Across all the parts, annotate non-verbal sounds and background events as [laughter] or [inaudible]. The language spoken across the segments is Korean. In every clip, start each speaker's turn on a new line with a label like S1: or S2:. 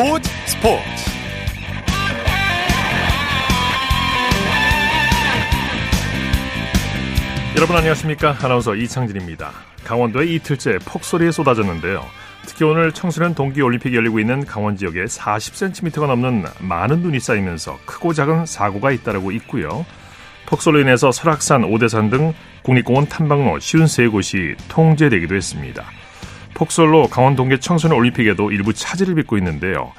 S1: 스포츠 스포츠. 여러분 안녕하십니까? 아나운서 이창진입니다. 강원도에 이틀째 폭설이 쏟아졌는데요. 특히 오늘 청소년 동계올림픽이 열리고 있는 강원 지역에 40cm가 넘는 많은 눈이 쌓이면서 크고 작은 사고가 잇따르고 있고요. 폭설로 인해서 설악산, 오대산 등 국립공원 탐방로 53곳이 통제되기도 했습니다 폭설로 강원 동계 청소년 올림픽에도 일부 차질을 빚고 있는데요.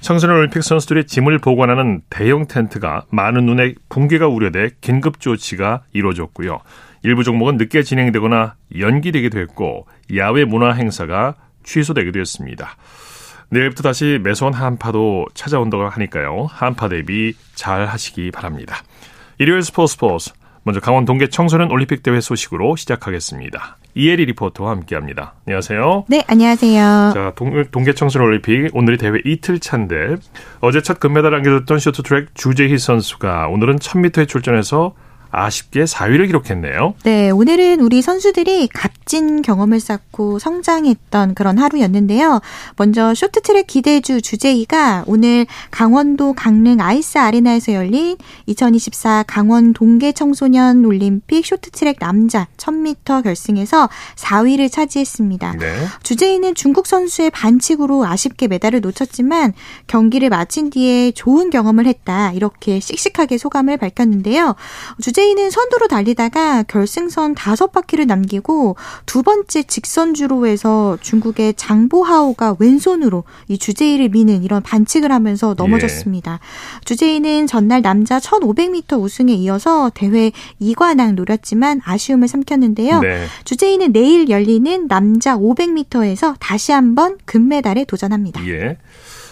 S1: 청소년 올림픽 선수들의 짐을 보관하는 대형 텐트가 많은 눈에 붕괴가 우려돼 긴급 조치가 이루어졌고요. 일부 종목은 늦게 진행되거나 연기되기도 했고 야외 문화 행사가 취소되기도 했습니다. 내일부터 다시 매서운 한파도 찾아온다고 하니까요. 한파 대비 잘 하시기 바랍니다. 일요일 스포츠 스포츠 먼저 강원 동계 청소년 올림픽 대회 소식으로 시작하겠습니다. 이혜리 리포터와 함께합니다. 안녕하세요.
S2: 네, 안녕하세요.
S1: 자, 동, 동계 청소년 올림픽 오늘이 대회 이틀 차인데 어제 첫 금메달 안겨줬던 쇼트트랙 주재희 선수가 오늘은 1000m에 출전해서 아쉽게 4위를 기록했네요.
S2: 네, 오늘은 우리 선수들이 값진 경험을 쌓고 성장했던 그런 하루였는데요. 먼저 쇼트트랙 기대주 주재희가 오늘 강원도 강릉 아이스 아레나에서 열린 2024 강원 동계 청소년 올림픽 쇼트트랙 남자 1000m 결승에서 4위를 차지했습니다. 네. 주재희는 중국 선수의 반칙으로 아쉽게 메달을 놓쳤지만 경기를 마친 뒤에 좋은 경험을 했다. 이렇게 씩씩하게 소감을 밝혔는데요. 주재 주제이는 선두로 달리다가 결승선 다섯 바퀴를 남기고 두 번째 직선주로에서 중국의 장보하오가 왼손으로 이 주제이를 미는 이런 반칙을 하면서 넘어졌습니다. 예. 주제이는 전날 남자 1500m 우승에 이어서 대회 2관왕 노렸지만 아쉬움을 삼켰는데요. 네. 주제이는 내일 열리는 남자 500m에서 다시 한번 금메달에 도전합니다.
S1: 예.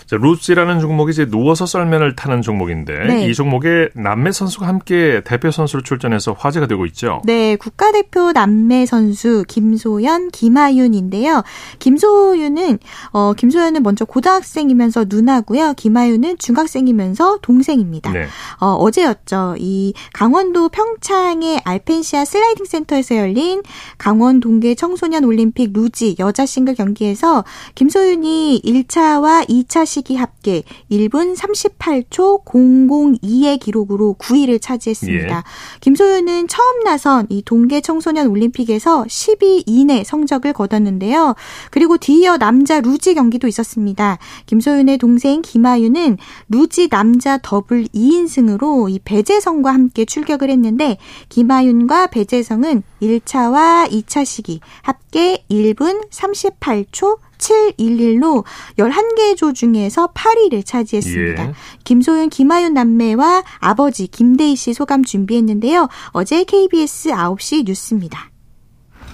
S1: 자, 루지라는 종목이 이제 누워서 썰면을 타는 종목인데 네. 이 종목에 남매 선수가 함께 대표 선수로 출전해서 화제가 되고 있죠.
S2: 네, 국가대표 남매 선수 김소연, 김하윤인데요. 김소윤은 어 김소연은 먼저 고등학생이면서 누나고요. 김하윤은 중학생이면서 동생입니다. 네. 어 어제였죠. 이 강원도 평창의 알펜시아 슬라이딩 센터에서 열린 강원 동계 청소년 올림픽 루지 여자 싱글 경기에서 김소윤이 1차와 2차 시기 합계 1분 38초 002의 기록으로 9위를 차지했습니다. 예. 김소윤은 처음 나선 이 동계 청소년 올림픽에서 12위 이내 성적을 거뒀는데요. 그리고 뒤이어 남자 루지 경기도 있었습니다. 김소윤의 동생 김하윤은 루지 남자 더블 2인승으로 이 배재성과 함께 출격을 했는데 김하윤과 배재성은 1차와 2차 시기 합계 1분 38초 711로 11개 조 중에서 8위를 차지했습니다. 예. 김소윤, 김하윤 남매와 아버지 김대희 씨 소감 준비했는데요. 어제 KBS 9시 뉴스입니다.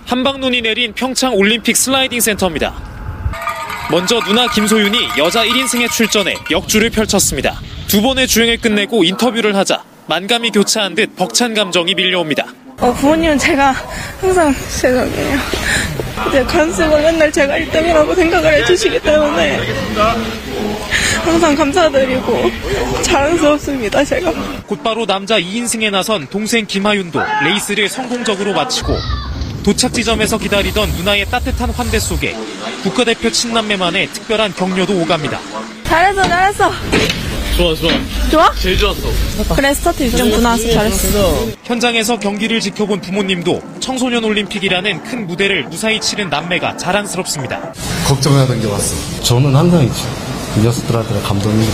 S3: 함박눈이 내린 평창 올림픽 슬라이딩 센터입니다. 먼저 누나 김소윤이 여자 1인승에 출전해 역주를 펼쳤습니다. 두 번의 주행을 끝내고 인터뷰를 하자 만감이 교차한 듯 벅찬 감정이 밀려옵니다.
S4: 어, 부모님은 제가 항상 죄송해요. 이제 관습을 맨날 제가 1등이라고 생각을 해주시기 때문에 항상 감사드리고 자랑스럽습니다, 제가.
S3: 곧바로 남자 2인승에 나선 동생 김하윤도 레이스를 성공적으로 마치고 도착 지점에서 기다리던 누나의 따뜻한 환대 속에 국가대표 친남매만의 특별한 격려도 오갑니다.
S4: 잘했어, 잘했어.
S3: 좋아 좋아.
S4: 좋아?
S3: 제일 좋았어.
S4: 그래 스타트 6.9 나왔어 잘했어.
S3: 현장에서 경기를 지켜본 부모님도 청소년 올림픽이라는 큰 무대를 무사히 치른 남매가 자랑스럽습니다.
S5: 걱정하던 게 왔어. 저는 항상 녀석들한테 감동입니다.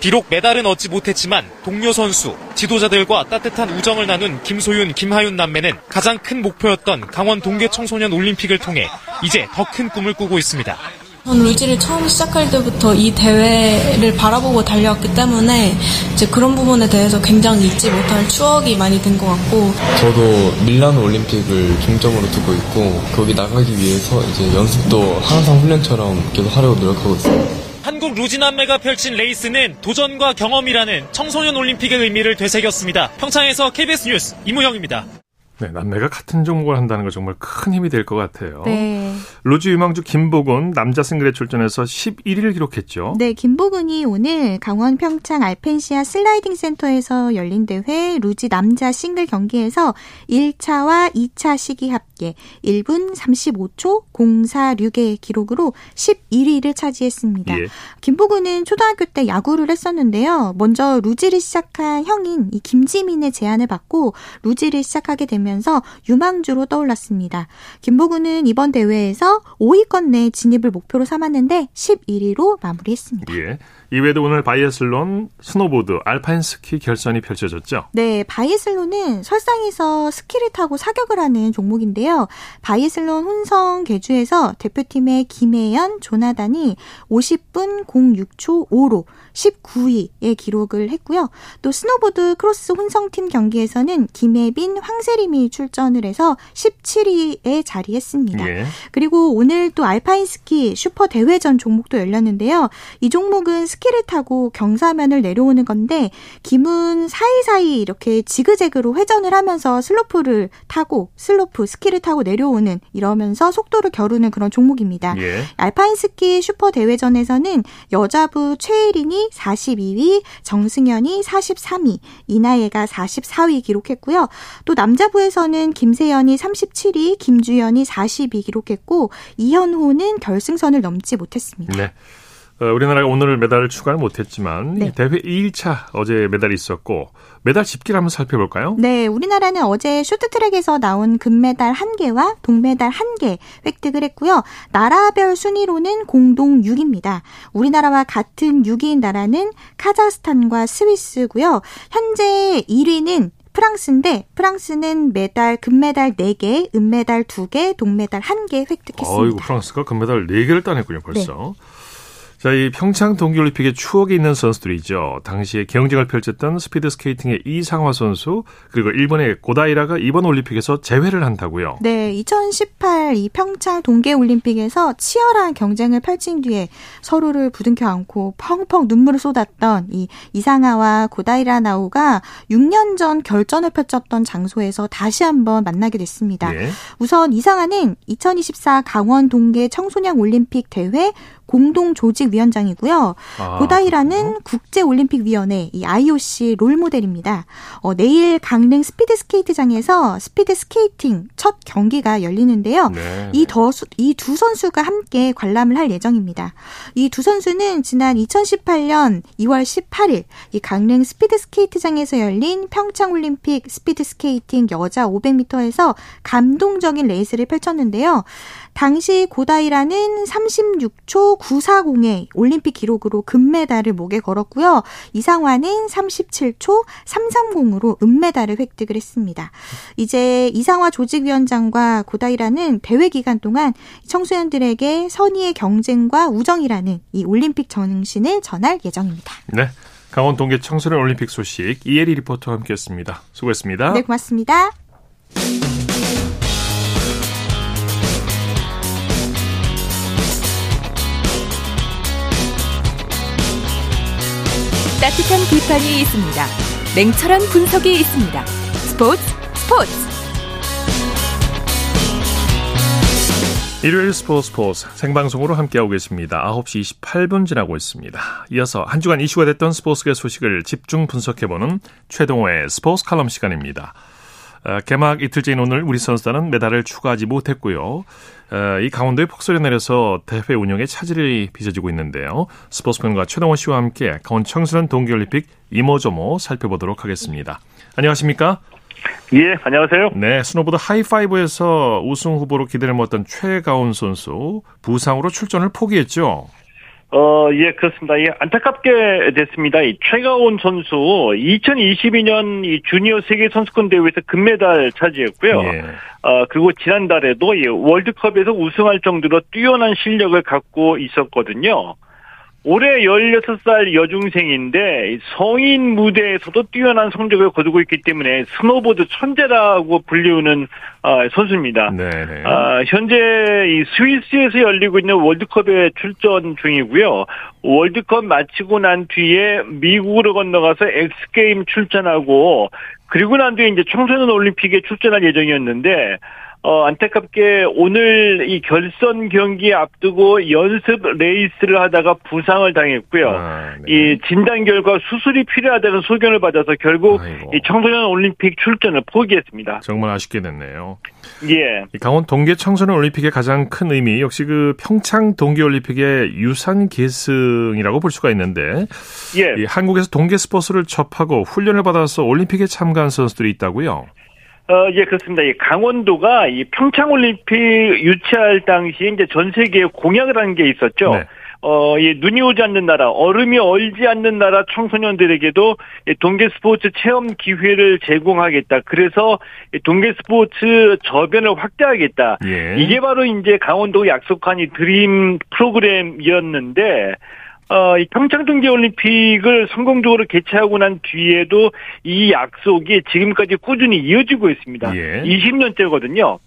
S3: 비록 메달은 얻지 못했지만 동료 선수, 지도자들과 따뜻한 우정을 나눈 김소윤, 김하윤 남매는 가장 큰 목표였던 강원 동계 청소년 올림픽을 통해 이제 더 큰 꿈을 꾸고 있습니다.
S6: 전 루지를 처음 시작할 때부터 이 대회를 바라보고 달려왔기 때문에 이제 그런 부분에 대해서 굉장히 잊지 못할 추억이 많이 된 것 같고
S5: 저도 밀라노 올림픽을 중점으로 두고 있고 거기 나가기 위해서 이제 연습도 항상 훈련처럼 계속 하려고 노력하고 있어요.
S3: 한국 루지남매가 펼친 레이스는 도전과 경험이라는 청소년 올림픽의 의미를 되새겼습니다. 평창에서 KBS 뉴스 이무형입니다.
S1: 네, 남매가 같은 종목을 한다는 거 정말 큰 힘이 될 것 같아요.
S2: 네.
S1: 루지 유망주 김보근 남자 싱글에 출전해서 11위를 기록했죠.
S2: 네, 김보근이 오늘 강원 평창 알펜시아 슬라이딩 센터에서 열린 대회 루지 남자 싱글 경기에서 1차와 2차 시기 합계 1분 35초 046의 기록으로 11위를 차지했습니다. 예. 김보근은 초등학교 때 야구를 했었는데요. 먼저 루지를 시작한 형인 이 김지민의 제안을 받고 루지를 시작하게 되면서 유망주로 떠올랐습니다. 김보근은 이번 대회에서 5위권 내 진입을 목표로 삼았는데 11위로 마무리했습니다.
S1: 예. 이외에도 오늘 바이애슬론, 스노보드, 알파인 스키 결선이 펼쳐졌죠?
S2: 네, 바이애슬론은 설상에서 스키를 타고 사격을 하는 종목인데요. 바이애슬론 혼성 계주에서 대표팀의 김혜연, 조나단이 50분 06초 5로 19위의 기록을 했고요. 또 스노보드 크로스 혼성팀 경기에서는 김혜빈, 황세림이 출전을 해서 17위에 자리했습니다. 예. 그리고 오늘 또 알파인 스키 슈퍼 대회전 종목도 열렸는데요. 이 종목은 스키 스키를 타고 경사면을 내려오는 건데 기문 사이사이 이렇게 지그재그로 회전을 하면서 슬로프를 타고 슬로프 스키를 타고 내려오는 이러면서 속도를 겨루는 그런 종목입니다. 예. 알파인 스키 슈퍼 대회전에서는 여자부 최혜린이 42위, 정승현이 43위, 이나예가 44위 기록했고요. 또 남자부에서는 김세연이 37위, 김주연이 42 기록했고 이현호는 결승선을 넘지 못했습니다. 네.
S1: 어, 우리나라가 오늘 메달을 추가를 못했지만 네. 대회 2일차 어제 메달이 있었고 메달 집기를 한번 살펴볼까요?
S2: 네, 우리나라는 어제 쇼트트랙에서 나온 금메달 1개와 동메달 1개 획득을 했고요. 나라별 순위로는 공동 6입니다. 우리나라와 같은 6위인 나라는 카자흐스탄과 스위스고요. 현재 1위는 프랑스인데 프랑스는 메달 금메달 4개, 은메달 2개, 동메달 1개 획득했습니다.
S1: 어이구 프랑스가 금메달 4개를 따냈군요, 벌써. 네. 자, 이 평창 동계올림픽의 추억이 있는 선수들이죠. 당시에 경쟁을 펼쳤던 스피드 스케이팅의 이상화 선수 그리고 일본의 고다이라가 이번 올림픽에서 재회를 한다고요.
S2: 네, 2018 이 평창 동계올림픽에서 치열한 경쟁을 펼친 뒤에 서로를 부둥켜 안고 펑펑 눈물을 쏟았던 이 이상화와 고다이라 나우가 6년 전 결전을 펼쳤던 장소에서 다시 한번 만나게 됐습니다. 예. 우선 이상화는 2024 강원 동계 청소년 올림픽 대회 공동 조직위원장이고요. 아, 고다이라는 국제올림픽위원회 이 IOC 롤 모델입니다. 어, 내일 강릉 스피드 스케이트장에서 스피드 스케이팅 첫 경기가 열리는데요. 네. 이더이 두 선수가 함께 관람을 할 예정입니다. 이 두 선수는 지난 2018년 2월 18일 이 강릉 스피드 스케이트장에서 열린 평창 올림픽 스피드 스케이팅 여자 500m에서 감동적인 레이스를 펼쳤는데요. 당시 고다이라는 36초 940의 올림픽 기록으로 금메달을 목에 걸었고요. 이상화는 37초 330으로 은메달을 획득을 했습니다. 이제 이상화 조직위원장과 고다이라는 대회 기간 동안 청소년들에게 선의의 경쟁과 우정이라는 이 올림픽 정신을 전할 예정입니다.
S1: 네. 강원 동계 청소년 올림픽 소식 이혜리 리포터와 함께했습니다. 수고했습니다.
S2: 네, 고맙습니다.
S7: 따뜻한 비판이 있습니다. 냉철한 분석이 있습니다. 스포츠 스포츠
S1: 일요일 스포츠 스포츠 생방송으로 함께하고 계십니다. 9시 28분 지나고 있습니다. 이어서 한 주간 이슈가 됐던 스포츠계 소식을 집중 분석해보는 최동호의 스포츠 칼럼 시간입니다. 어, 개막 이틀째인 오늘 우리 선수단은 메달을 추가하지 못했고요. 어, 이 강원도에 폭설이 내려서 대회 운영에 차질이 빚어지고 있는데요. 스포츠평론가 최동원 씨와 함께 강원 청소년 동계올림픽 이모저모 살펴보도록 하겠습니다. 안녕하십니까?
S8: 예, 안녕하세요.
S1: 네, 스노보드 하프파이프에서 우승 후보로 기대를 모았던 최가온 선수 부상으로 출전을 포기했죠.
S8: 어, 예, 그렇습니다. 예, 안타깝게 됐습니다. 이 최가온 선수 2022년 이 주니어 세계 선수권 대회에서 금메달 차지했고요. 예. 어, 그리고 지난달에도 이 월드컵에서 우승할 정도로 뛰어난 실력을 갖고 있었거든요. 올해 16살 여중생인데 성인 무대에서도 뛰어난 성적을 거두고 있기 때문에 스노보드 천재라고 불리우는 어, 선수입니다.
S1: 네네.
S8: 어, 현재 이 스위스에서 열리고 있는 월드컵에 출전 중이고요. 월드컵 마치고 난 뒤에 미국으로 건너가서 엑스게임 출전하고 그리고 난 뒤에 이제 청소년 올림픽에 출전할 예정이었는데 어, 안타깝게 오늘 이 결선 경기 앞두고 연습 레이스를 하다가 부상을 당했고요. 아, 네. 이 진단 결과 수술이 필요하다는 소견을 받아서 결국 아이고. 이 청소년 올림픽 출전을 포기했습니다.
S1: 정말 아쉽게 됐네요.
S8: 예.
S1: 강원 동계 청소년 올림픽의 가장 큰 의미 역시 그 평창 동계 올림픽의 유산 계승이라고 볼 수가 있는데 예. 한국에서 동계 스포츠를 접하고 훈련을 받아서 올림픽에 참가한 선수들이 있다고요.
S8: 어, 예, 그렇습니다. 이 강원도가 이 평창올림픽 유치할 당시에 이제 전 세계에 공약을 한 게 있었죠. 네. 어, 이 눈이 오지 않는 나라, 얼음이 얼지 않는 나라 청소년들에게도 동계 스포츠 체험 기회를 제공하겠다. 그래서 동계 스포츠 저변을 확대하겠다. 예. 이게 바로 이제 강원도가 약속한 이 드림 프로그램이었는데, 어, 이 평창 동계 올림픽을 성공적으로 개최하고 난 뒤에도 이 약속이 지금까지 꾸준히 이어지고 있습니다. 예. 20년째거든요.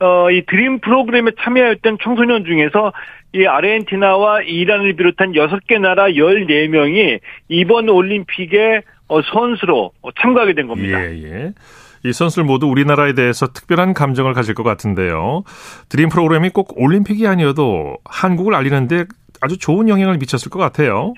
S8: 어, 이 드림 프로그램에 참여했던 청소년 중에서 이 아르헨티나와 이란을 비롯한 6개 나라 14명이 이번 올림픽에 어, 선수로 참가하게 된 겁니다.
S1: 예, 예. 이 선수들 모두 우리나라에 대해서 특별한 감정을 가질 것 같은데요. 드림 프로그램이 꼭 올림픽이 아니어도 한국을 알리는데 아주 좋은 영향을 미쳤을 것 같아요.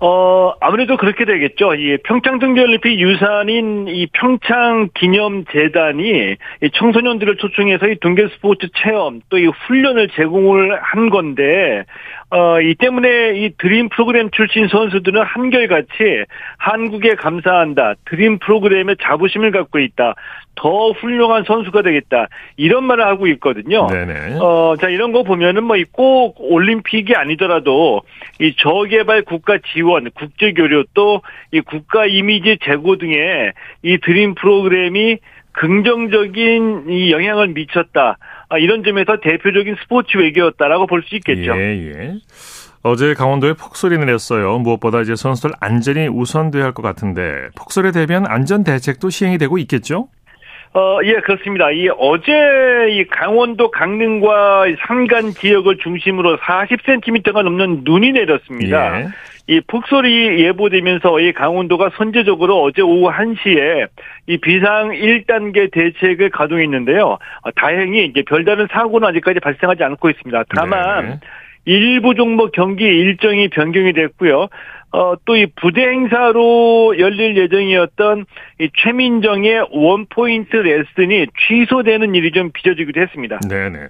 S8: 어, 아무래도 그렇게 되겠죠. 이 평창 동계올림픽 유산인 이 평창 기념재단이 이 청소년들을 초청해서 이 동계 스포츠 체험 또 이 훈련을 제공을 한 건데, 어, 이 때문에 이 드림 프로그램 출신 선수들은 한결같이 한국에 감사한다. 드림 프로그램에 자부심을 갖고 있다. 더 훌륭한 선수가 되겠다. 이런 말을 하고 있거든요. 네네. 어, 자, 이런 거 보면은 뭐 꼭 올림픽이 아니더라도 이 저개발 국가 지원, 국제 교류 또 이 국가 이미지 제고 등의 이 드림 프로그램이 긍정적인 이 영향을 미쳤다. 아, 이런 점에서 대표적인 스포츠 외교였다라고 볼 수 있겠죠.
S1: 예, 예. 어제 강원도에 폭설이 내렸어요. 무엇보다 이제 선수들 안전이 우선돼야 할 것 같은데 폭설에 대비한 안전 대책도 시행이 되고 있겠죠?
S8: 어, 예, 그렇습니다. 이 어제 이 강원도 강릉과 산간 지역을 중심으로 40cm가 넘는 눈이 내렸습니다. 예. 이 폭설이 예보되면서 이 강원도가 선제적으로 어제 오후 1시에 이 비상 1단계 대책을 가동했는데요. 어, 다행히 이제 별다른 사고는 아직까지 발생하지 않고 있습니다. 다만 네. 일부 종목 경기 일정이 변경이 됐고요. 어, 또 이 부대 행사로 열릴 예정이었던 이 최민정의 원포인트 레슨이 취소되는 일이 좀 빚어지기도 했습니다.
S1: 네네.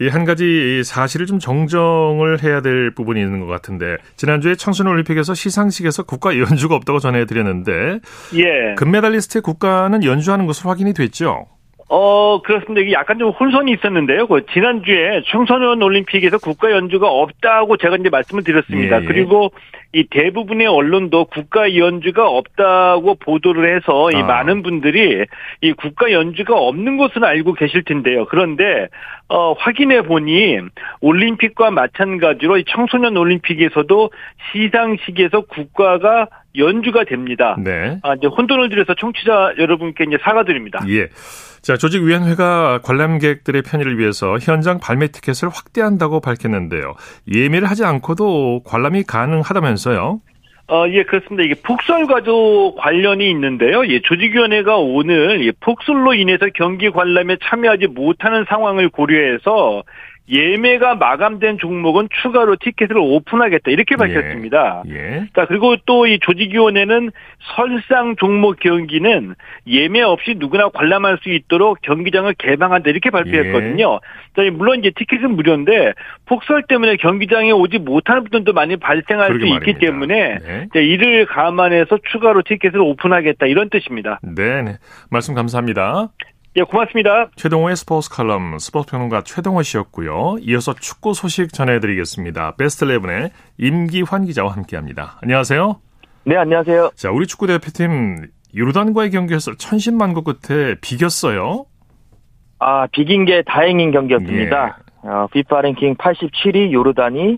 S1: 이 한 가지 사실을 좀 정정을 해야 될 부분이 있는 것 같은데 지난주에 청소년 올림픽에서 시상식에서 국가 연주가 없다고 전해드렸는데 예. 금메달리스트의 국가는 연주하는 것으로 확인이 됐죠.
S8: 어, 그렇습니다. 이게 약간 좀 혼선이 있었는데요. 그 지난주에 청소년 올림픽에서 국가 연주가 없다고 제가 이제 말씀을 드렸습니다. 예. 그리고 이 대부분의 언론도 국가 연주가 없다고 보도를 해서 이 아. 많은 분들이 이 국가 연주가 없는 것은 알고 계실 텐데요. 그런데 어, 확인해 보니 올림픽과 마찬가지로 이 청소년 올림픽에서도 시상식에서 국가가 연주가 됩니다. 네. 아, 이제 혼돈을 들여서 청취자 여러분께 이제 사과드립니다.
S1: 예. 자, 조직위원회가 관람객들의 편의를 위해서 현장 발매 티켓을 확대한다고 밝혔는데요. 예매를 하지 않고도 관람이 가능하다면서요?
S8: 어, 예, 그렇습니다. 이게 폭설과도 관련이 있는데요. 예, 조직위원회가 오늘 예, 폭설로 인해서 경기 관람에 참여하지 못하는 상황을 고려해서 예매가 마감된 종목은 추가로 티켓을 오픈하겠다 이렇게 예. 밝혔습니다. 예. 예. 자 그리고 또 이 조직위원회는 설상 종목 경기는 예매 없이 누구나 관람할 수 있도록 경기장을 개방한다 이렇게 발표했거든요. 예. 자 물론 이제 티켓은 무료인데 폭설 때문에 경기장에 오지 못하는 분들도 많이 발생할 수 말입니다. 있기 때문에 네. 자, 이를 감안해서 추가로 티켓을 오픈하겠다 이런 뜻입니다.
S1: 네, 네. 말씀 감사합니다.
S8: 예, 고맙습니다.
S1: 최동호의 스포츠 칼럼 스포츠 평론가 최동호 씨였고요. 이어서 축구 소식 전해드리겠습니다. 베스트 11의 임기환 기자와 함께합니다. 안녕하세요.
S9: 네, 안녕하세요.
S1: 자, 우리 축구 대표팀 요르단과의 경기에서 천신만고 끝에 비겼어요.
S9: 아, 비긴 게 다행인 경기였습니다. 예. 어, 비파 랭킹 87위 요르단이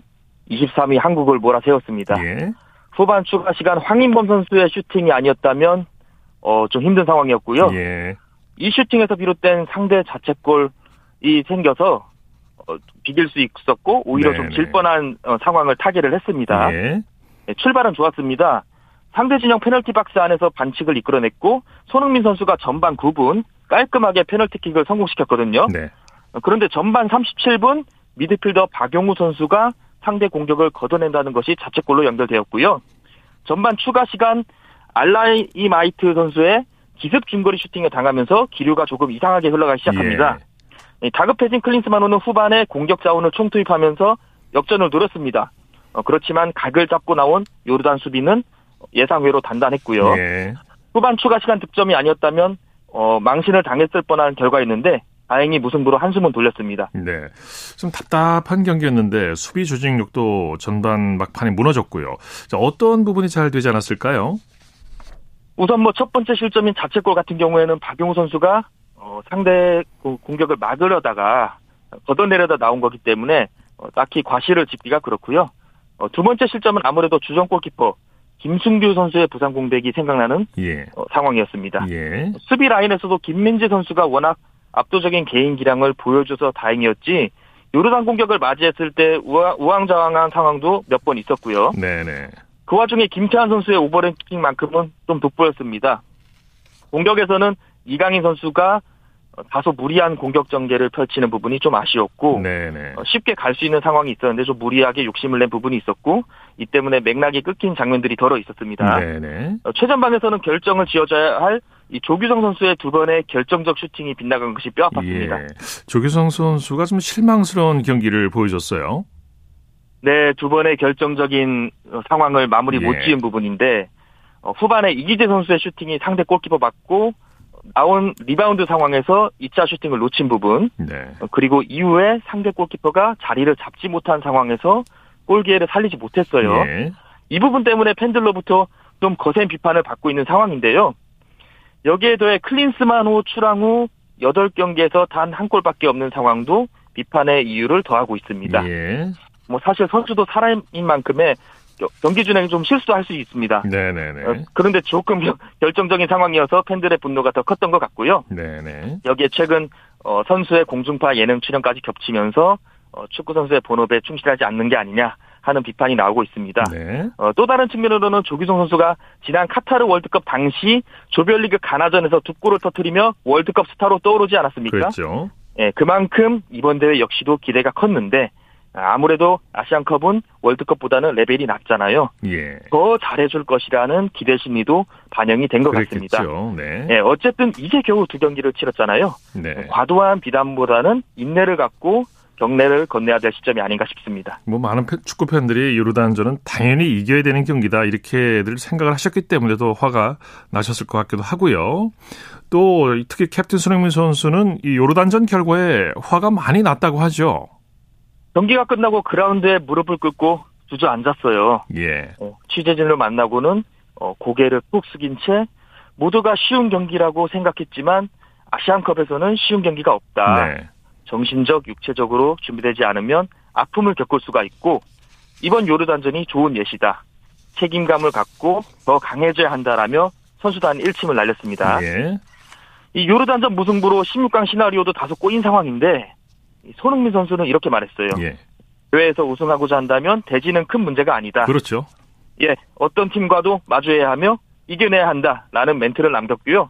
S9: 23위 한국을 몰아세웠습니다.
S1: 예.
S9: 후반 추가 시간 황인범 선수의 슈팅이 아니었다면 어, 좀 힘든 상황이었고요.
S1: 예.
S9: 이 슈팅에서 비롯된 상대 자책골이 생겨서 어, 비길 수 있었고 오히려 좀
S1: 네네.
S9: 질 뻔한 어, 상황을 타개를 했습니다.
S1: 예.
S9: 네, 출발은 좋았습니다. 상대 진영 페널티 박스 안에서 반칙을 이끌어냈고 손흥민 선수가 전반 9분 깔끔하게 페널티킥을 성공시켰거든요.
S1: 네.
S9: 어, 그런데 전반 37분 미드필더 박용우 선수가 상대 공격을 걷어낸다는 것이 자책골로 연결되었고요. 전반 추가 시간 알나이마트 선수의 기습 중거리 슈팅에 당하면서 기류가 조금 이상하게 흘러가기 시작합니다.
S1: 예.
S9: 이 다급해진 클린스만호는 후반에 공격 자원을 총투입하면서 역전을 노렸습니다. 어, 그렇지만 각을 잡고 나온 요르단 수비는 예상외로 단단했고요.
S1: 예.
S9: 후반 추가 시간 득점이 아니었다면 어, 망신을 당했을 뻔한 결과였는데 다행히 무승부로 한숨은 돌렸습니다.
S1: 네. 좀 답답한 경기였는데 수비 조직력도 전반 막판에 무너졌고요. 자, 어떤 부분이 잘 되지 않았을까요?
S9: 우선 뭐 첫 번째 실점인 자책골 같은 경우에는 박용우 선수가 어, 상대 그 공격을 막으려다가 걷어내려다 나온 거기 때문에 어, 딱히 과실을 짓기가 그렇고요. 어, 두 번째 실점은 아무래도 주전 골키퍼 김승규 선수의 부상 공백이 생각나는
S1: 예.
S9: 어, 상황이었습니다.
S1: 예.
S9: 수비 라인에서도 김민재 선수가 워낙 압도적인 개인 기량을 보여줘서 다행이었지 요르단 공격을 맞이했을 때 우왕, 우왕좌왕한 상황도 몇 번 있었고요.
S1: 네네.
S9: 그 와중에 김태환 선수의 오버랭킹만큼은 좀 돋보였습니다. 공격에서는 이강인 선수가 어, 다소 무리한 공격 전개를 펼치는 부분이 좀 아쉬웠고
S1: 네네.
S9: 어, 쉽게 갈 수 있는 상황이 있었는데 좀 무리하게 욕심을 낸 부분이 있었고 이 때문에 맥락이 끊긴 장면들이 더러 있었습니다.
S1: 네네.
S9: 어, 최전방에서는 결정을 지어줘야 할 이 조규성 선수의 두 번의 결정적 슈팅이 빗나간 것이 뼈아팠습니다.
S1: 예. 조규성 선수가 좀 실망스러운 경기를 보여줬어요.
S9: 네, 두 번의 결정적인 어, 상황을 마무리 못
S1: 예.
S9: 지은 부분인데 어, 후반에 이기재 선수의 슈팅이 상대 골키퍼 맞고 나온 리바운드 상황에서 2차 슈팅을 놓친 부분
S1: 네.
S9: 어, 그리고 이후에 상대 골키퍼가 자리를 잡지 못한 상황에서 골 기회를 살리지 못했어요.
S1: 예.
S9: 이 부분 때문에 팬들로부터 좀 거센 비판을 받고 있는 상황인데요. 여기에 더해 클린스만 호 출항 후 8경기에서 단 한 골밖에 없는 상황도 비판의 이유를 더하고 있습니다.
S1: 예.
S9: 뭐 사실 선수도 사람인 만큼의 겨- 경기 준행이 좀 실수할 수 있습니다.
S1: 네네네.
S9: 어, 그런데 조금 겨- [laughs] 결정적인 상황이어서 팬들의 분노가 더 컸던 것 같고요.
S1: 네네.
S9: 여기에 최근 어, 선수의 공중파 예능 출연까지 겹치면서 어, 축구 선수의 본업에 충실하지 않는 게 아니냐 하는 비판이 나오고 있습니다.
S1: 네.
S9: 어, 또 다른 측면으로는 조규성 선수가 지난 카타르 월드컵 당시 조별리그 가나전에서 두 골을 터뜨리며 월드컵 스타로 떠오르지 않았습니까?
S1: 그랬죠.
S9: 예, 그만큼 이번 대회 역시도 기대가 컸는데 아, 아무래도 아시안컵은 월드컵보다는 레벨이 낮잖아요.
S1: 예.
S9: 더 잘해줄 것이라는 기대 심리도 반영이 된 것 같습니다.
S1: 네.
S9: 예, 어쨌든 이제 겨우 두 경기를 치렀잖아요.
S1: 네.
S9: 과도한 비난보다는 인내를 갖고 경례를 건네야 될 시점이 아닌가 싶습니다.
S1: 뭐 많은 팬- 축구 팬들이 요르단전은 당연히 이겨야 되는 경기다 이렇게들 생각을 하셨기 때문에 더 화가 나셨을 것 같기도 하고요. 또 특히 캡틴 손흥민 선수는 이 요르단전 결과에 화가 많이 났다고 하죠.
S9: 경기가 끝나고 그라운드에 무릎을 꿇고 주저앉았어요.
S1: 예.
S9: 어, 취재진을 만나고는 어, 고개를 푹 숙인 채 모두가 쉬운 경기라고 생각했지만 아시안컵에서는 쉬운 경기가 없다.
S1: 네.
S9: 정신적, 육체적으로 준비되지 않으면 아픔을 겪을 수가 있고 이번 요르단전이 좋은 예시다. 책임감을 갖고 더 강해져야 한다라며 선수단 일침을 날렸습니다.
S1: 예.
S9: 이 요르단전 무승부로 16강 시나리오도 다소 꼬인 상황인데 이 손흥민 선수는 이렇게 말했어요.
S1: 예.
S9: 대회에서 우승하고자 한다면 대지는 큰 문제가 아니다.
S1: 그렇죠.
S9: 예, 어떤 팀과도 마주해야 하며 이겨내야 한다라는 멘트를 남겼고요.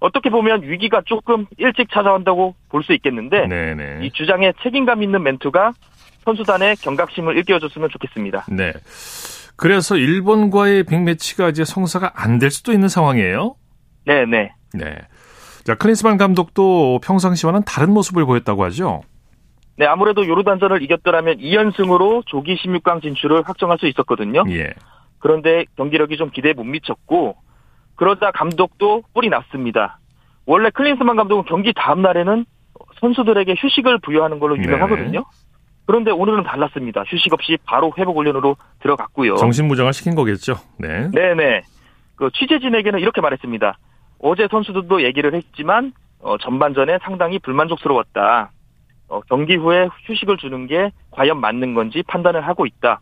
S9: 어떻게 보면 위기가 조금 일찍 찾아온다고 볼 수 있겠는데
S1: 네네.
S9: 이 주장에 책임감 있는 멘트가 선수단의 경각심을 일깨워줬으면 좋겠습니다.
S1: 네. 그래서 일본과의 빅매치가 이제 성사가 안 될 수도 있는 상황이에요.
S9: 네, 네.
S1: 네. 자, 클린스만 감독도 평상시와는 다른 모습을 보였다고 하죠.
S9: 네, 아무래도 요르단전을 이겼더라면 2연승으로 조기 16강 진출을 확정할 수 있었거든요.
S1: 예.
S9: 그런데 경기력이 좀 기대에 못 미쳤고 그러자 감독도 뿔이 났습니다. 원래 클린스만 감독은 경기 다음 날에는 선수들에게 휴식을 부여하는 걸로 유명하거든요. 그런데 오늘은 달랐습니다. 휴식 없이 바로 회복 훈련으로 들어갔고요.
S1: 정신무장을 시킨 거겠죠. 네.
S9: 네네. 그 취재진에게는 이렇게 말했습니다. 어제 선수들도 얘기를 했지만 어, 전반전에 상당히 불만족스러웠다. 어, 경기 후에 휴식을 주는 게 과연 맞는 건지 판단을 하고 있다.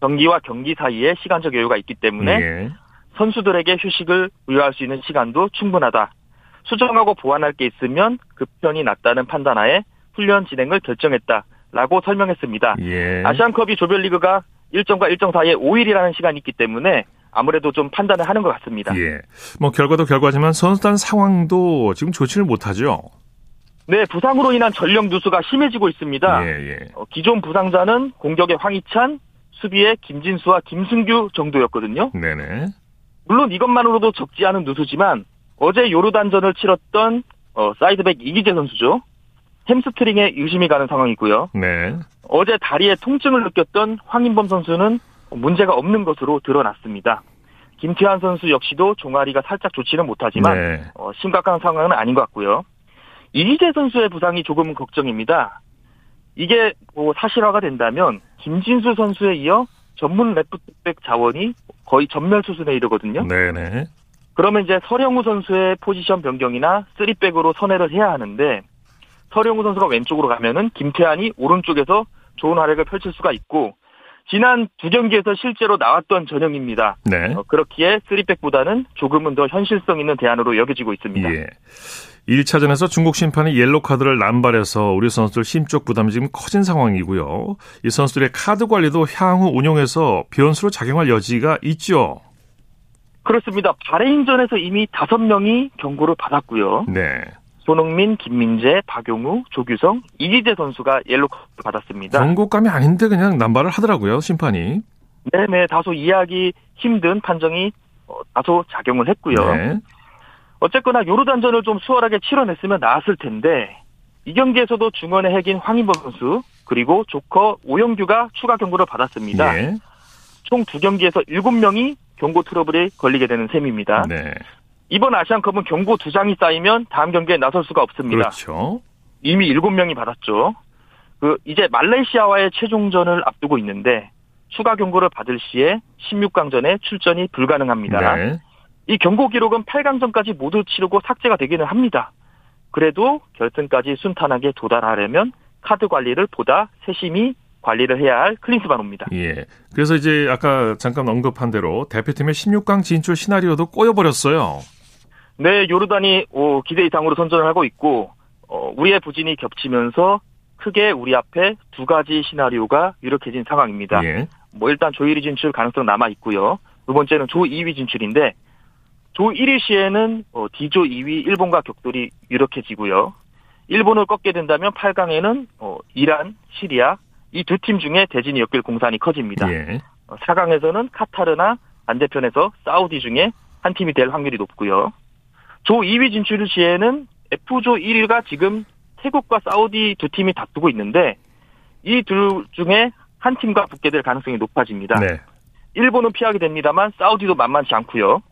S9: 경기와 경기 사이에 시간적 여유가 있기 때문에 예. 선수들에게 휴식을 부여할 수 있는 시간도 충분하다. 수정하고 보완할 게 있으면 급편이 낫다는 판단하에 훈련 진행을 결정했다라고 설명했습니다. 예. 아시안컵이 조별리그가 일정과 일정 사이에 5일이라는 시간이 있기 때문에 아무래도 좀 판단을 하는 것 같습니다.
S1: 예. 뭐 결과도 결과지만 선수단 상황도 지금 좋지를 못하죠.
S9: 네, 부상으로 인한 전력 누수가 심해지고 있습니다. 예, 예. 어, 기존 부상자는 공격의 황희찬, 수비의 김진수와 김승규 정도였거든요. 네네. 물론 이것만으로도 적지 않은 누수지만 어제 요르단전을 치렀던 어, 사이드백 이기재 선수죠. 햄스트링에 의심이 가는 상황이고요. 네. 어제 다리에 통증을 느꼈던 황인범 선수는 문제가 없는 것으로 드러났습니다. 김태환 선수 역시도 종아리가 살짝 좋지는 못하지만 네. 어, 심각한 상황은 아닌 것 같고요. 이기재 선수의 부상이 조금 걱정입니다. 이게 뭐 사실화가 된다면 김진수 선수에 이어 전문 레프트백 자원이 거의 전멸 수준에 이르거든요. 네네. 그러면 이제 서령우 선수의 포지션 변경이나 쓰리백으로 선회를 해야 하는데 서령우 선수가 왼쪽으로 가면은 김태환이 오른쪽에서 좋은 활약을 펼칠 수가 있고 지난 두 경기에서 실제로 나왔던 전형입니다. 네. 어, 그렇기에 쓰리백보다는 조금은 더 현실성 있는 대안으로 여겨지고 있습니다. 예.
S1: 1차전에서 중국 심판이 옐로 카드를 남발해서 우리 선수들 심적 부담이 지금 커진 상황이고요. 이 선수들의 카드 관리도 향후 운용에서 변수로 작용할 여지가 있죠.
S9: 그렇습니다. 바레인전에서 이미 다섯 명이 경고를 받았고요. 네. 손흥민, 김민재, 박용우, 조규성, 이기재 선수가 옐로 카드 받았습니다.
S1: 경고감이 아닌데 그냥 남발을 하더라고요, 심판이.
S9: 네네, 다소 이해하기 힘든 판정이 어, 다소 작용을 했고요. 네. 어쨌거나 요르단전을 좀 수월하게 치러냈으면 나았을 텐데 이 경기에서도 중원의 핵인 황인범 선수 그리고 조커 오영규가 추가 경고를 받았습니다. 예. 총두 경기에서 7명이 경고 트러블에 걸리게 되는 셈입니다. 네. 이번 아시안컵은 경고 두 장이 쌓이면 다음 경기에 나설 수가 없습니다.
S1: 그렇죠.
S9: 이미 7명이 받았죠. 그 이제 말레이시아와의 최종전을 앞두고 있는데 추가 경고를 받을 시에 16강전에 출전이 불가능합니다. 네. 이 경고 기록은 8강전까지 모두 치르고 삭제가 되기는 합니다. 그래도 결승까지 순탄하게 도달하려면 카드 관리를 보다 세심히 관리를 해야 할 클린스바노입니다.
S1: 예. 그래서 이제 아까 잠깐 언급한 대로 대표팀의 16강 진출 시나리오도 꼬여버렸어요.
S9: 네, 요르단이 어, 기대 이상으로 선전을 하고 있고 어, 우리의 부진이 겹치면서 크게 우리 앞에 두 가지 시나리오가 유력해진 상황입니다. 예. 뭐 일단 조 1위 진출 가능성 남아 있고요. 두 번째는 조 2위 진출인데 조 1위 시에는 어, D조 2위 일본과 격돌이 유력해지고요. 일본을 꺾게 된다면 8강에는 어, 이란, 시리아 이 두 팀 중에 대진이 엮일 공산이 커집니다. 예. 어, 4강에서는 카타르나 반대편에서 사우디 중에 한 팀이 될 확률이 높고요. 조 2위 진출 시에는 F조 1위가 지금 태국과 사우디 두 팀이 다투고 있는데 이 둘 중에 한 팀과 붙게 될 가능성이 높아집니다. 네. 일본은 피하게 됩니다만 사우디도 만만치 않고요.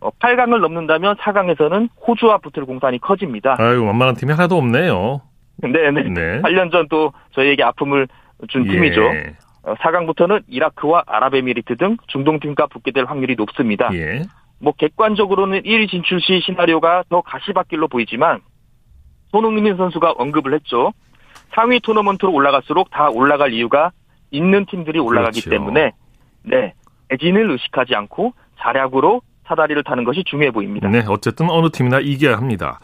S9: 8강을 어, 넘는다면 4강에서는 호주와 붙을 공산이 커집니다.
S1: 아유, 만만한 팀이 하나도 없네요.
S9: 네네. 네. 8년 전 또 저희에게 아픔을 준 예. 팀이죠. 4강부터는 어, 이라크와 아랍에미리트 등 중동팀과 붙게 될 확률이 높습니다. 예. 뭐 객관적으로는 1위 진출 시 시나리오가 더 가시밭길로 보이지만 손흥민 선수가 언급을 했죠. 상위 토너먼트로 올라갈수록 다 올라갈 이유가 있는 팀들이 올라가기 그렇죠. 때문에 네 애진을 의식하지 않고 자략으로 사다리를 타는 것이 중요해 보입니다.
S1: 네, 어쨌든 어느 팀이나 이겨야 합니다.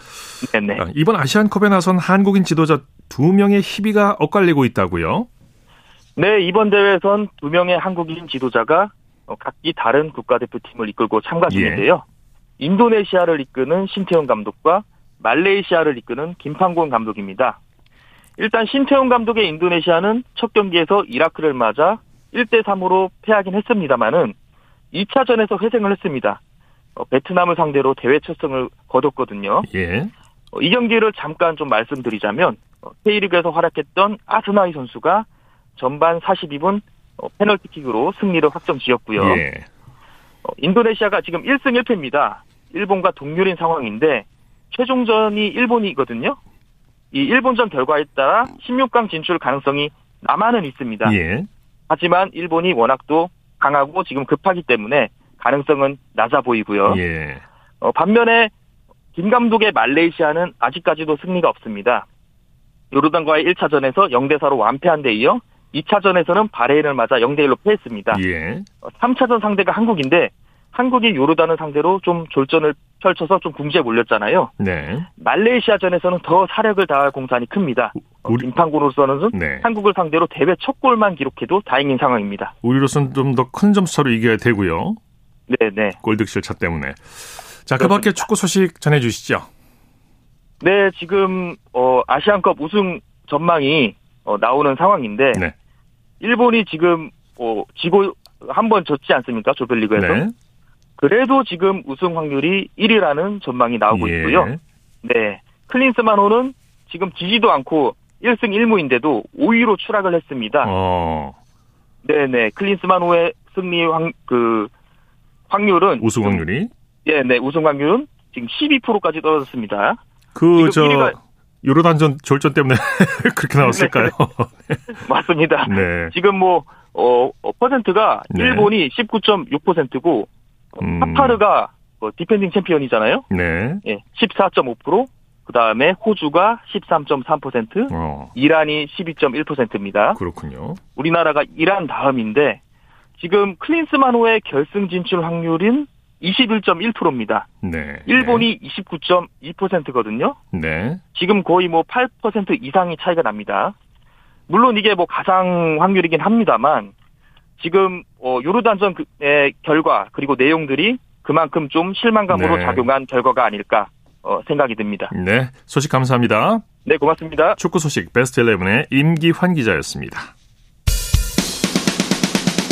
S1: 네네. 아, 이번 아시안컵에 나선 한국인 지도자 두 명의 희비가 엇갈리고 있다고요?
S9: 네, 이번 대회에선 두 명의 한국인 지도자가 각기 다른 국가대표팀을 이끌고 참가 예. 중인데요. 예. 인도네시아를 이끄는 신태용 감독과 말레이시아를 이끄는 김판곤 감독입니다. 일단 신태용 감독의 인도네시아는 첫 경기에서 이라크를 맞아 1대 3으로 패하긴 했습니다만은 2차전에서 회생을 했습니다. 어, 베트남을 상대로 대회 첫 승을 거뒀거든요. 예. 어, 이 경기를 잠깐 좀 말씀드리자면 어, K리그에서 활약했던 아스나이 선수가 전반 42분 페널티킥으로 승리를 확정 지었고요. 예. 인도네시아가 지금 1승 1패입니다. 일본과 동률인 상황인데 최종전이 일본이거든요. 이 일본전 결과에 따라 16강 진출 가능성이 남아는 있습니다. 예. 하지만 일본이 워낙 또 강하고 지금 급하기 때문에 가능성은 낮아 보이고요. 예. 어, 반면에 김 감독의 말레이시아는 아직까지도 승리가 없습니다. 요르단과의 1차전에서 0대4로 완패한 데 이어 2차전에서는 바레인을 맞아 0대1로 패했습니다.
S1: 예.
S9: 3차전 상대가 한국인데 한국이 요르단을 상대로 좀 졸전을 펼쳐서 좀 궁지에 몰렸잖아요.
S1: 네.
S9: 말레이시아전에서는 더 사력을 다할 공산이 큽니다. 어,
S1: 우리-
S9: 김판구로서는
S1: 네.
S9: 한국을 상대로 대회 첫 골만 기록해도 다행인 상황입니다.
S1: 우리로서는 좀 더 큰 점수차로 이겨야 되고요.
S9: 네네.
S1: 골득실 차 때문에. 자, 그 밖에 축구 소식 전해주시죠.
S9: 네, 지금 어, 아시안컵 우승 전망이 어, 나오는 상황인데
S1: 네.
S9: 일본이 지금 어, 지고 한 번 졌지 않습니까? 조별리그에서.
S1: 네.
S9: 그래도 지금 우승 확률이 1위라는 전망이 나오고
S1: 예.
S9: 있고요. 네. 클린스만호는 지금 지지도 않고 1승 1무인데도 5위로 추락을 했습니다.
S1: 어,
S9: 네네. 클린스만호의 승리 확, 그, 확률은.
S1: 우승 확률이.
S9: 예, 네. 우승 확률은 지금 12%까지 떨어졌습니다.
S1: 그,
S9: 지금
S1: 저,
S9: 1위가
S1: 요르단전 졸전 때문에 [laughs] 그렇게 나왔을까요? [laughs]
S9: 맞습니다.
S1: 네.
S9: 지금 뭐, 어, 어, 퍼센트가
S1: 네.
S9: 일본이 19.6%고,
S1: 음.
S9: 카타르가 뭐 디펜딩 챔피언이잖아요.
S1: 네.
S9: 예, 14.5%. 그 다음에 호주가 13.3%,
S1: 어,
S9: 이란이 12.1%입니다.
S1: 그렇군요.
S9: 우리나라가 이란 다음인데 지금 클린스만호의 결승 진출 확률은 21.1%입니다.
S1: 네.
S9: 일본이 29.2%거든요.
S1: 네.
S9: 지금 거의 뭐 8% 이상의 차이가 납니다. 물론 이게 뭐 가상 확률이긴 합니다만 지금 어 요르단전의 결과 그리고 내용들이 그만큼 좀 실망감으로
S1: 네.
S9: 작용한 결과가 아닐까 어, 생각이 듭니다.
S1: 네. 소식 감사합니다.
S9: 네, 고맙습니다.
S1: 축구 소식 베스트 11의 임기환 기자였습니다.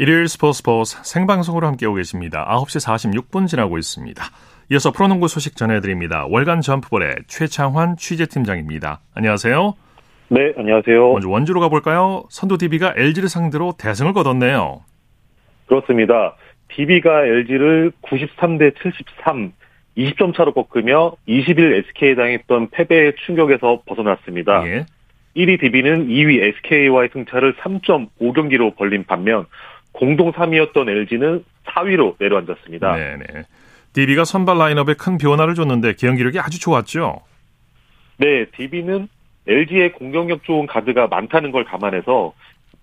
S1: 일요일 스포츠 스포츠 생방송으로 함께하고 계십니다. 9시 46분 지나고 있습니다. 이어서 프로농구 소식 전해드립니다. 월간 점프볼의 최창환 취재팀장입니다. 안녕하세요.
S10: 네, 안녕하세요.
S1: 먼저 원주로 가볼까요? 선두 DB가 LG를 상대로 대승을 거뒀네요.
S10: 그렇습니다. DB가 LG를 93대 73, 20점 차로 꺾으며 20일 SK에 당했던 패배의 충격에서 벗어났습니다.
S1: 예.
S10: 1위 DB는 2위 SK와의 승차를 3.5경기로 벌린 반면 공동 3위였던 LG는 4위로 내려앉았습니다.
S1: 네네. DB가 선발 라인업에 큰 변화를 줬는데 경기력이 아주 좋았죠.
S10: 네, DB는 LG의 공격력 좋은 가드가 많다는 걸 감안해서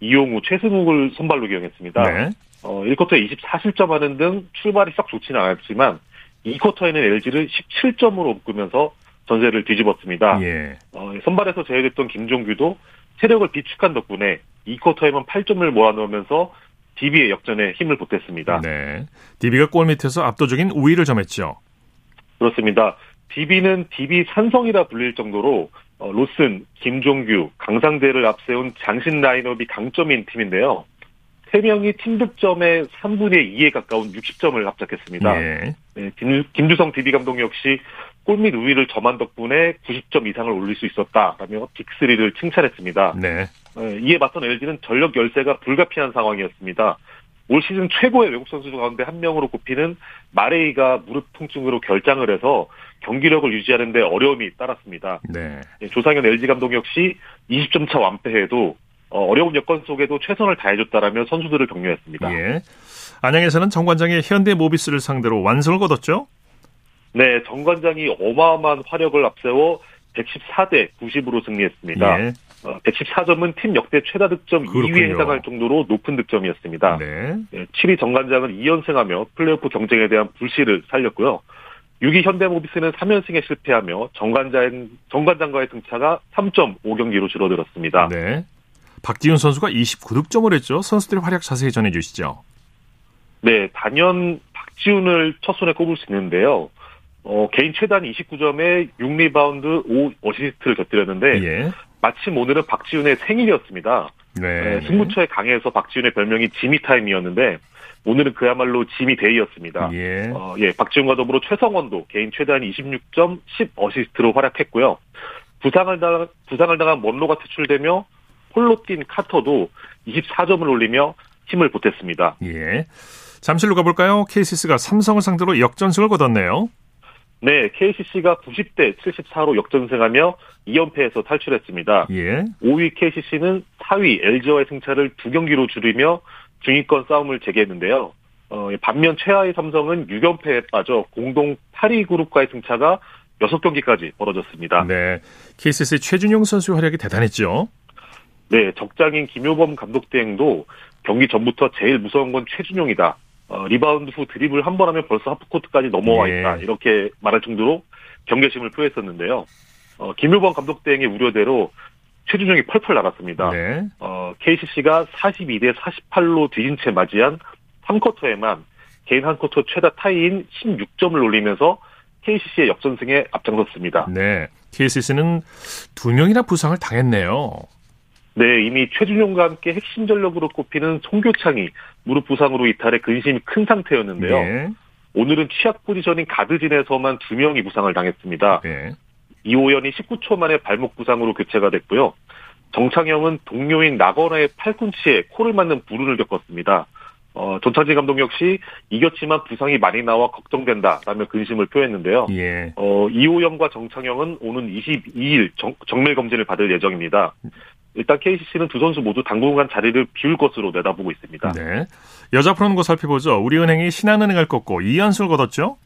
S10: 이용우, 최승욱을 선발로 기용했습니다.
S1: 네.
S10: 어, 1쿼터에 24실점 하는 등 출발이 썩 좋지는 않았지만 2쿼터에는 LG를 17점으로 묶으면서 전세를 뒤집었습니다.
S1: 예.
S10: 어, 선발에서 제외됐던 김종규도 체력을 비축한 덕분에 2쿼터에만 8점을 몰아넣으면서 DB의 역전에 힘을 보탰습니다.
S1: 네. DB가 골 밑에서 압도적인 우위를 점했죠.
S10: 그렇습니다. DB는 DB 산성이라 불릴 정도로 어, 로슨, 김종규, 강상대를 앞세운 장신 라인업이 강점인 팀인데요. 3명이 팀 득점의 3분의 2에 가까운 60점을 합작했습니다.
S1: 예.
S10: 네, 김, 김주성 DB 감독 역시 골밑 우위를 점한 덕분에 90점 이상을 올릴 수 있었다라며 빅3를 칭찬했습니다.
S1: 네.
S10: 네, 이에 맞선 LG는 전력 열세가 불가피한 상황이었습니다. 올 시즌 최고의 외국 선수 가운데 한 명으로 꼽히는 마레이가 무릎 통증으로 결장을 해서 경기력을 유지하는 데 어려움이 따랐습니다.
S1: 네.
S10: 예, 조상현 LG 감독 역시 20점 차 완패해도 어, 어려운 여건 속에도 최선을 다해줬다라며 선수들을 격려했습니다.
S1: 예. 안양에서는 정관장의 현대 모비스를 상대로 완승을 거뒀죠.
S10: 네, 정관장이 어마어마한 화력을 앞세워 114대 90으로 승리했습니다.
S1: 예.
S10: 어, 114점은 팀 역대 최다 득점
S1: 그렇군요.
S10: 2위에 해당할 정도로 높은 득점이었습니다.
S1: 네.
S10: 예, 7위 정관장은 2연승하며 플레이오프 경쟁에 대한 불씨를 살렸고요. 6위 현대모비스는 3연승에 실패하며 정관장, 정관장과의 승차가 3.5경기로 줄어들었습니다.
S1: 네. 박지훈 선수가 29득점을 했죠. 선수들의 활약 자세히 전해주시죠.
S10: 네, 단연 박지훈을 첫 손에 꼽을 수 있는데요. 어, 개인 최다 29점에 6리바운드 5어시스트를 곁들였는데
S1: 예.
S10: 마침 오늘은 박지훈의 생일이었습니다.
S1: 네.
S10: 네, 승부처에 강해서 박지훈의 별명이 지미 타임이었는데 오늘은 그야말로 지미 데이였습니다.
S1: 예.
S10: 어, 예, 박지훈과 더불어 최성원도 개인 최다 26점 10 어시스트로 활약했고요. 부상을 당 부상을 당한 먼로가 퇴출되며 홀로 뛴 카터도 24점을 올리며 힘을 보탰습니다.
S1: 예. 잠실로 가볼까요? KCC가 삼성을 상대로 역전승을 거뒀네요.
S10: 네, KCC가 90대 74로 역전승하며 2연패에서 탈출했습니다.
S1: 예.
S10: 5위 KCC는 4위 LG와의 승차를 두 경기로 줄이며 중위권 싸움을 재개했는데요. 어, 반면 최하위 삼성은 6연패에 빠져 공동 8위 그룹과의 승차가 6경기까지 벌어졌습니다.
S1: 네. KCC 최준용 선수의 활약이 대단했죠.
S10: 네, 적장인 김효범 감독 대행도 경기 전부터 제일 무서운 건 최준용이다. 어, 리바운드 후 드리블 한번 하면 벌써 하프코트까지 넘어와
S1: 예.
S10: 있다. 이렇게 말할 정도로 경계심을 표했었는데요. 어, 김효범 감독 대행의 우려대로 최준용이 펄펄 날았습니다.
S1: 네.
S10: 어, KCC가 42대 48로 뒤진 채 맞이한 3쿼터에만 개인 한 쿼터 최다 타이인 16점을 올리면서 KCC의 역전승에 앞장섰습니다.
S1: 네. KCC는 두 명이나 부상을 당했네요.
S10: 네, 이미 최준용과 함께 핵심 전력으로 꼽히는 송교창이 무릎 부상으로 이탈해 근심이 큰 상태였는데요.
S1: 네.
S10: 오늘은 취약 포지션인 가드진에서만 두 명이 부상을 당했습니다.
S1: 네.
S10: 이호연이 19초 만에 발목 부상으로 교체가 됐고요. 정창영은 동료인 나거나의 팔꿈치에 코를 맞는 불운을 겪었습니다. 어, 전창진 감독 역시 이겼지만 부상이 많이 나와 걱정된다라며 근심을 표했는데요.
S1: 예.
S10: 어, 이호영과 정창영은 오는 22일 정, 정밀 검진을 받을 예정입니다. 일단 KCC는 두 선수 모두 당분간 자리를 비울 것으로 내다보고 있습니다.
S1: 네. 여자 프로농구 살펴보죠. 우리은행이 신한은행을 꺾고 2연승을 거뒀죠?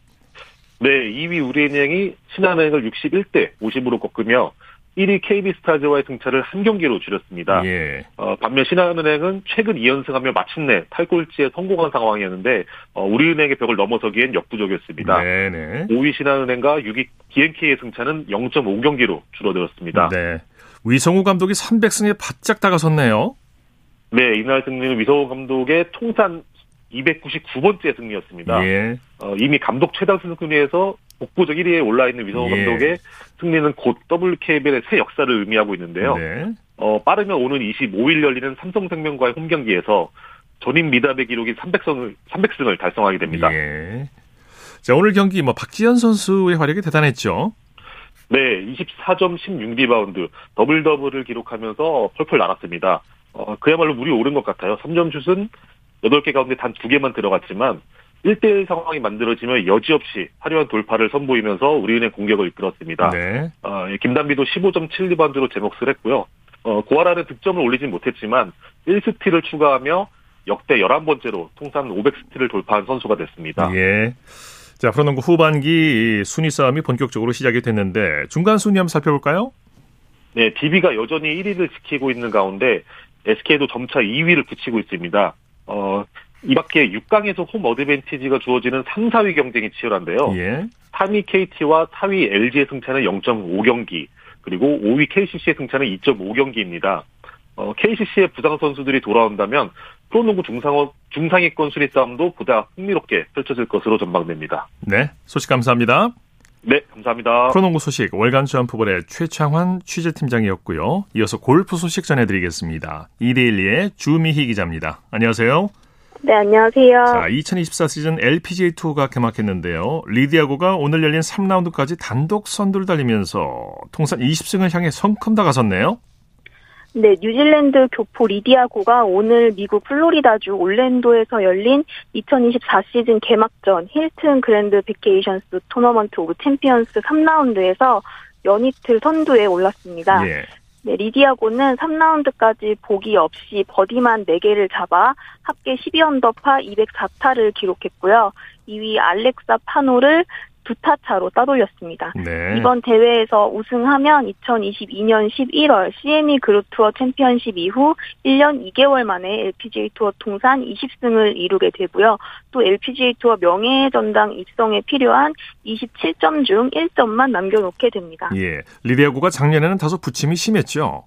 S10: 네, 2위 우리은행이 신한은행을 61대 50으로 꺾으며 1위 KB스타즈와의 승차를 한 경기로 줄였습니다.
S1: 예.
S10: 어, 반면 신한은행은 최근 2연승하며 마침내 탈골지에 성공한 상황이었는데 어, 우리은행의 벽을 넘어서기엔 역부족이었습니다.
S1: 네네.
S10: 5위 신한은행과 6위 BNK의 승차는 0.5경기로 줄어들었습니다.
S1: 네. 위성우 감독이 300승에 바짝 다가섰네요.
S10: 네, 이날 승리는 위성우 감독의 통산 299번째 승리였습니다.
S1: 예.
S10: 어, 이미 감독 최다 승리에서 복부적 1위에 올라 있는 위성우
S1: 예.
S10: 감독의 승리는 곧 WKBL의 새 역사를 의미하고 있는데요.
S1: 네.
S10: 어, 빠르면 오는 25일 열리는 삼성생명과의 홈 경기에서 전인미답의 기록인 300승을 300승을 달성하게 됩니다.
S1: 예. 자, 오늘 경기 뭐 박지현 선수의 활약이 대단했죠.
S10: 네, 24점 16리바운드 더블 더블을 기록하면서 펄펄 날았습니다. 어, 그야말로 물이 오른 것 같아요. 3점 슛은 8개 가운데 단 2개만 들어갔지만 1대1 상황이 만들어지면 여지없이 화려한 돌파를 선보이면서 우리은행 공격을 이끌었습니다.
S1: 네.
S10: 어, 예, 김단비도 15점 7리바운드로 제 몫을 했고요. 어, 고아라는 득점을 올리진 못했지만 1스틸을 추가하며 역대 11번째로 통산 500스틸을 돌파한 선수가 됐습니다.
S1: 예. 자, 프로농구 후반기 순위 싸움이 본격적으로 시작이 됐는데 중간 순위 한번 살펴볼까요?
S10: 네, DB가 여전히 1위를 지키고 있는 가운데 SK도 점차 2위를 붙이고 있습니다. 어, 이 밖에 6강에서 홈 어드밴티지가 주어지는 3, 4위 경쟁이 치열한데요.
S1: 예.
S10: 3위 KT와 4위 LG의 승차는 0.5경기, 그리고 5위 KCC의 승차는 2.5경기입니다. 어, KCC의 부상 선수들이 돌아온다면 프로농구 중상어, 중상위권 순위 싸움도 보다 흥미롭게 펼쳐질 것으로 전망됩니다.
S1: 네. 소식 감사합니다.
S10: 네, 감사합니다.
S1: 프로농구 소식 월간 점프볼의 최창환 취재팀장이었고요. 이어서 골프 소식 전해드리겠습니다. 이데일리의 주미희 기자입니다. 안녕하세요.
S11: 네, 안녕하세요.
S1: 자, 2024 시즌 LPGA 투어가 개막했는데요. 리디아고가 오늘 열린 3라운드까지 단독 선두를 달리면서 통산 20승을 향해 성큼 다가섰네요.
S11: 네, 뉴질랜드 교포 리디아고가 오늘 미국 플로리다주 올랜도에서 열린 2024 시즌 개막전 힐튼 그랜드 베케이션스 토너먼트 오브 챔피언스 3라운드에서 연이틀 선두에 올랐습니다.
S1: 예.
S11: 네, 리디아고는 3라운드까지 보기 없이 버디만 4개를 잡아 합계 12언더파 204타를 기록했고요. 2위 알렉사 파노를 두 타 차로 따돌렸습니다.
S1: 네.
S11: 이번 대회에서 우승하면 2022년 11월 CME 그룹 투어 챔피언십 이후 1년 2개월 만에 LPGA 투어 통산 20승을 이루게 되고요. 또 LPGA 투어 명예 전당 입성에 필요한 27점 중 1점만 남겨놓게 됩니다.
S1: 예. 리디아고가 작년에는 다소 부침이 심했죠.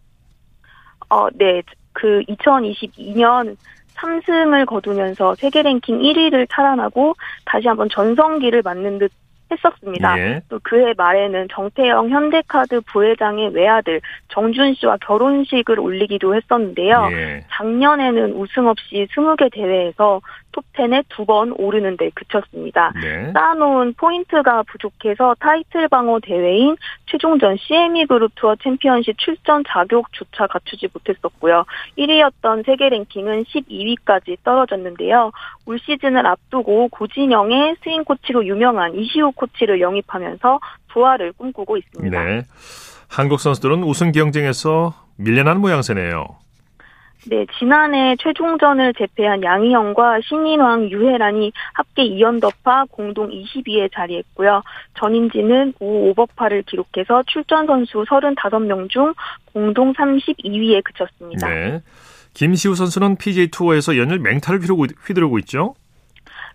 S11: 어, 네. 그 2022년 3승을 거두면서 세계 랭킹 1위를 탈환하고 다시 한번 전성기를 맞는 듯 했었습니다.
S1: 예.
S11: 또 그해 말에는 정태영 현대카드 부회장의 외아들 정준 씨와 결혼식을 올리기도 했었는데요.
S1: 예.
S11: 작년에는 우승 없이 20개 대회에서 톱10에 두 번 오르는 데 그쳤습니다.
S1: 네.
S11: 쌓아놓은 포인트가 부족해서 타이틀 방어 대회인 최종전 CME 그룹 투어 챔피언십 출전 자격조차 갖추지 못했었고요. 1위였던 세계 랭킹은 12위까지 떨어졌는데요. 올 시즌을 앞두고 고진영의 스윙 코치로 유명한 이시우 코치를 영입하면서 부활을 꿈꾸고 있습니다.
S1: 네. 한국 선수들은 우승 경쟁에서 밀려난 모양새네요.
S11: 네, 지난해 최종전을 제패한 양희영과 신인왕 유혜란이 합계 2언더파 공동 22에 자리했고요. 전인지는 5 오버파를 기록해서 출전 선수 35명 중 공동 32위에 그쳤습니다.
S1: 네. 김시우 선수는 PGA 투어에서 연일 맹타를 휘두르고 있죠.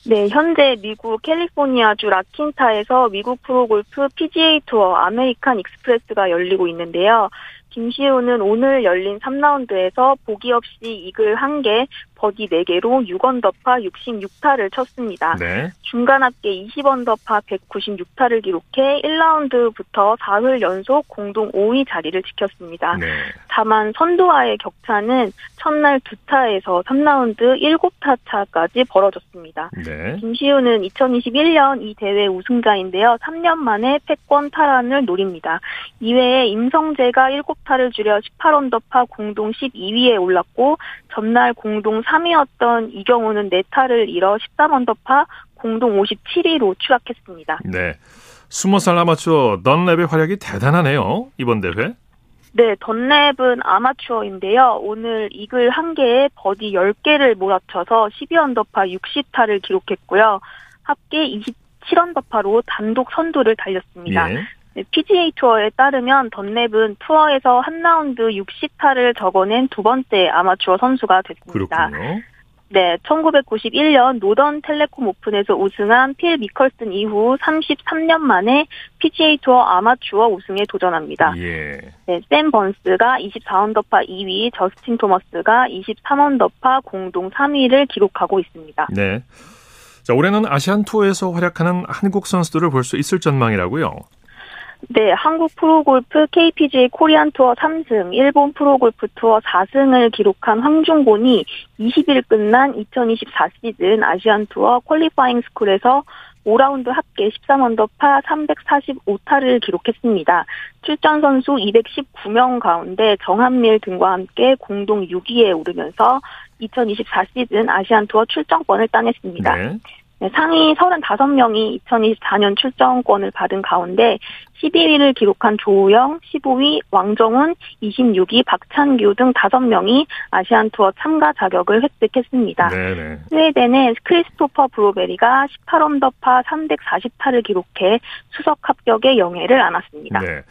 S11: 네, 현재 미국 캘리포니아주 라킨타에서 미국 프로골프 PGA 투어 아메리칸 익스프레스가 열리고 있는데요. 김시우는 오늘 열린 3라운드에서 보기 없이 이글 1개, 버디 4개로 6언더파 66타를 쳤습니다.
S1: 네.
S11: 중간 합계 20언더파 196타를 기록해 1라운드부터 사흘 연속 공동 5위 자리를 지켰습니다.
S1: 네.
S11: 다만 선두와의 격차는 첫날 2타에서 3라운드 7타 차까지 벌어졌습니다.
S1: 네.
S11: 김시우는 2021년 이 대회 우승자인데요. 3년 만에 패권 탈환을 노립니다. 이외에 임성재가 7타를 줄여 18언더파 공동 12위에 올랐고 전날 공동 3위였던 이경우는 4타를 잃어 13언더파 공동 57위로 추락했습니다.
S1: 네. 20살 아마추어 던랩의 활약이 대단하네요. 이번 대회.
S11: 네, 던랩은 아마추어인데요. 오늘 이글 1개에 버디 10개를 몰아쳐서 12언더파 60타를 기록했고요. 합계 27언더파로 단독 선두를 달렸습니다.
S1: 예.
S11: 네, PGA 투어에 따르면 던랩은 투어에서 한 라운드 60타를 적어낸 두 번째 아마추어 선수가 됐습니다.
S1: 그렇군요.
S11: 네, 1991년 노던 텔레콤 오픈에서 우승한 필 미컬슨 이후 33년 만에 PGA 투어 아마추어 우승에 도전합니다.
S1: 예.
S11: 네, 샘 번스가 24언더파 2위, 저스틴 토머스가 23언더파 공동 3위를 기록하고 있습니다.
S1: 네. 자, 올해는 아시안 투어에서 활약하는 한국 선수들을 볼 수 있을 전망이라고요.
S11: 네, 한국 프로골프 KPGA 코리안 투어 3승, 일본 프로골프 투어 4승을 기록한 황중곤이 20일 끝난 2024 시즌 아시안 투어 퀄리파잉 스쿨에서 5라운드 합계 13언더파 345타를 기록했습니다. 출전 선수 219명 가운데 정한밀 등과 함께 공동 6위에 오르면서 2024 시즌 아시안 투어 출전권을 따냈습니다.
S1: 네.
S11: 네, 상위 35명이 2024년 출전권을 받은 가운데 11위를 기록한 조우영, 15위 왕정훈, 26위 박찬규 등 5명이 아시안 투어 참가 자격을 획득했습니다.
S1: 네네.
S11: 스웨덴의 크리스토퍼 브로베리가 18언더파 340타를 기록해 수석 합격의 영예를 안았습니다.
S1: 네.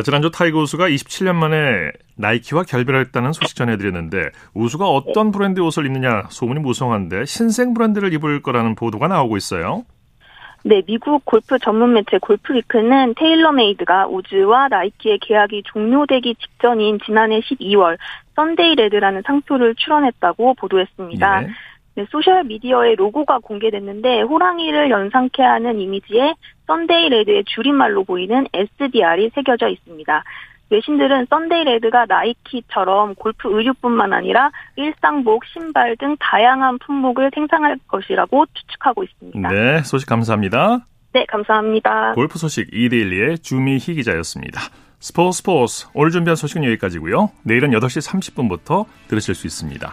S1: 지난주 타이거 우즈가 27년 만에 나이키와 결별했다는 소식 전해드렸는데 우즈가 어떤 브랜드 옷을 입느냐 소문이 무성한데 신생 브랜드를 입을 거라는 보도가 나오고 있어요.
S11: 네, 미국 골프 전문 매체 골프위크는 테일러메이드가 우즈와 나이키의 계약이 종료되기 직전인 지난해 12월 썬데이 레드라는 상표를 출원했다고 보도했습니다.
S1: 예.
S11: 네, 소셜 미디어에 로고가 공개됐는데 호랑이를 연상케 하는 이미지에 썬데이 레드의 줄임말로 보이는 SDR이 새겨져 있습니다. 외신들은 썬데이 레드가 나이키처럼 골프 의류뿐만 아니라 일상복, 신발 등 다양한 품목을 생산할 것이라고 추측하고 있습니다.
S1: 네, 소식 감사합니다.
S11: 네, 감사합니다.
S1: 골프 소식 이데일리의 주미희 기자였습니다. 스포츠 스포츠 오늘 준비한 소식은 여기까지고요. 내일은 8시 30분부터 들으실 수 있습니다.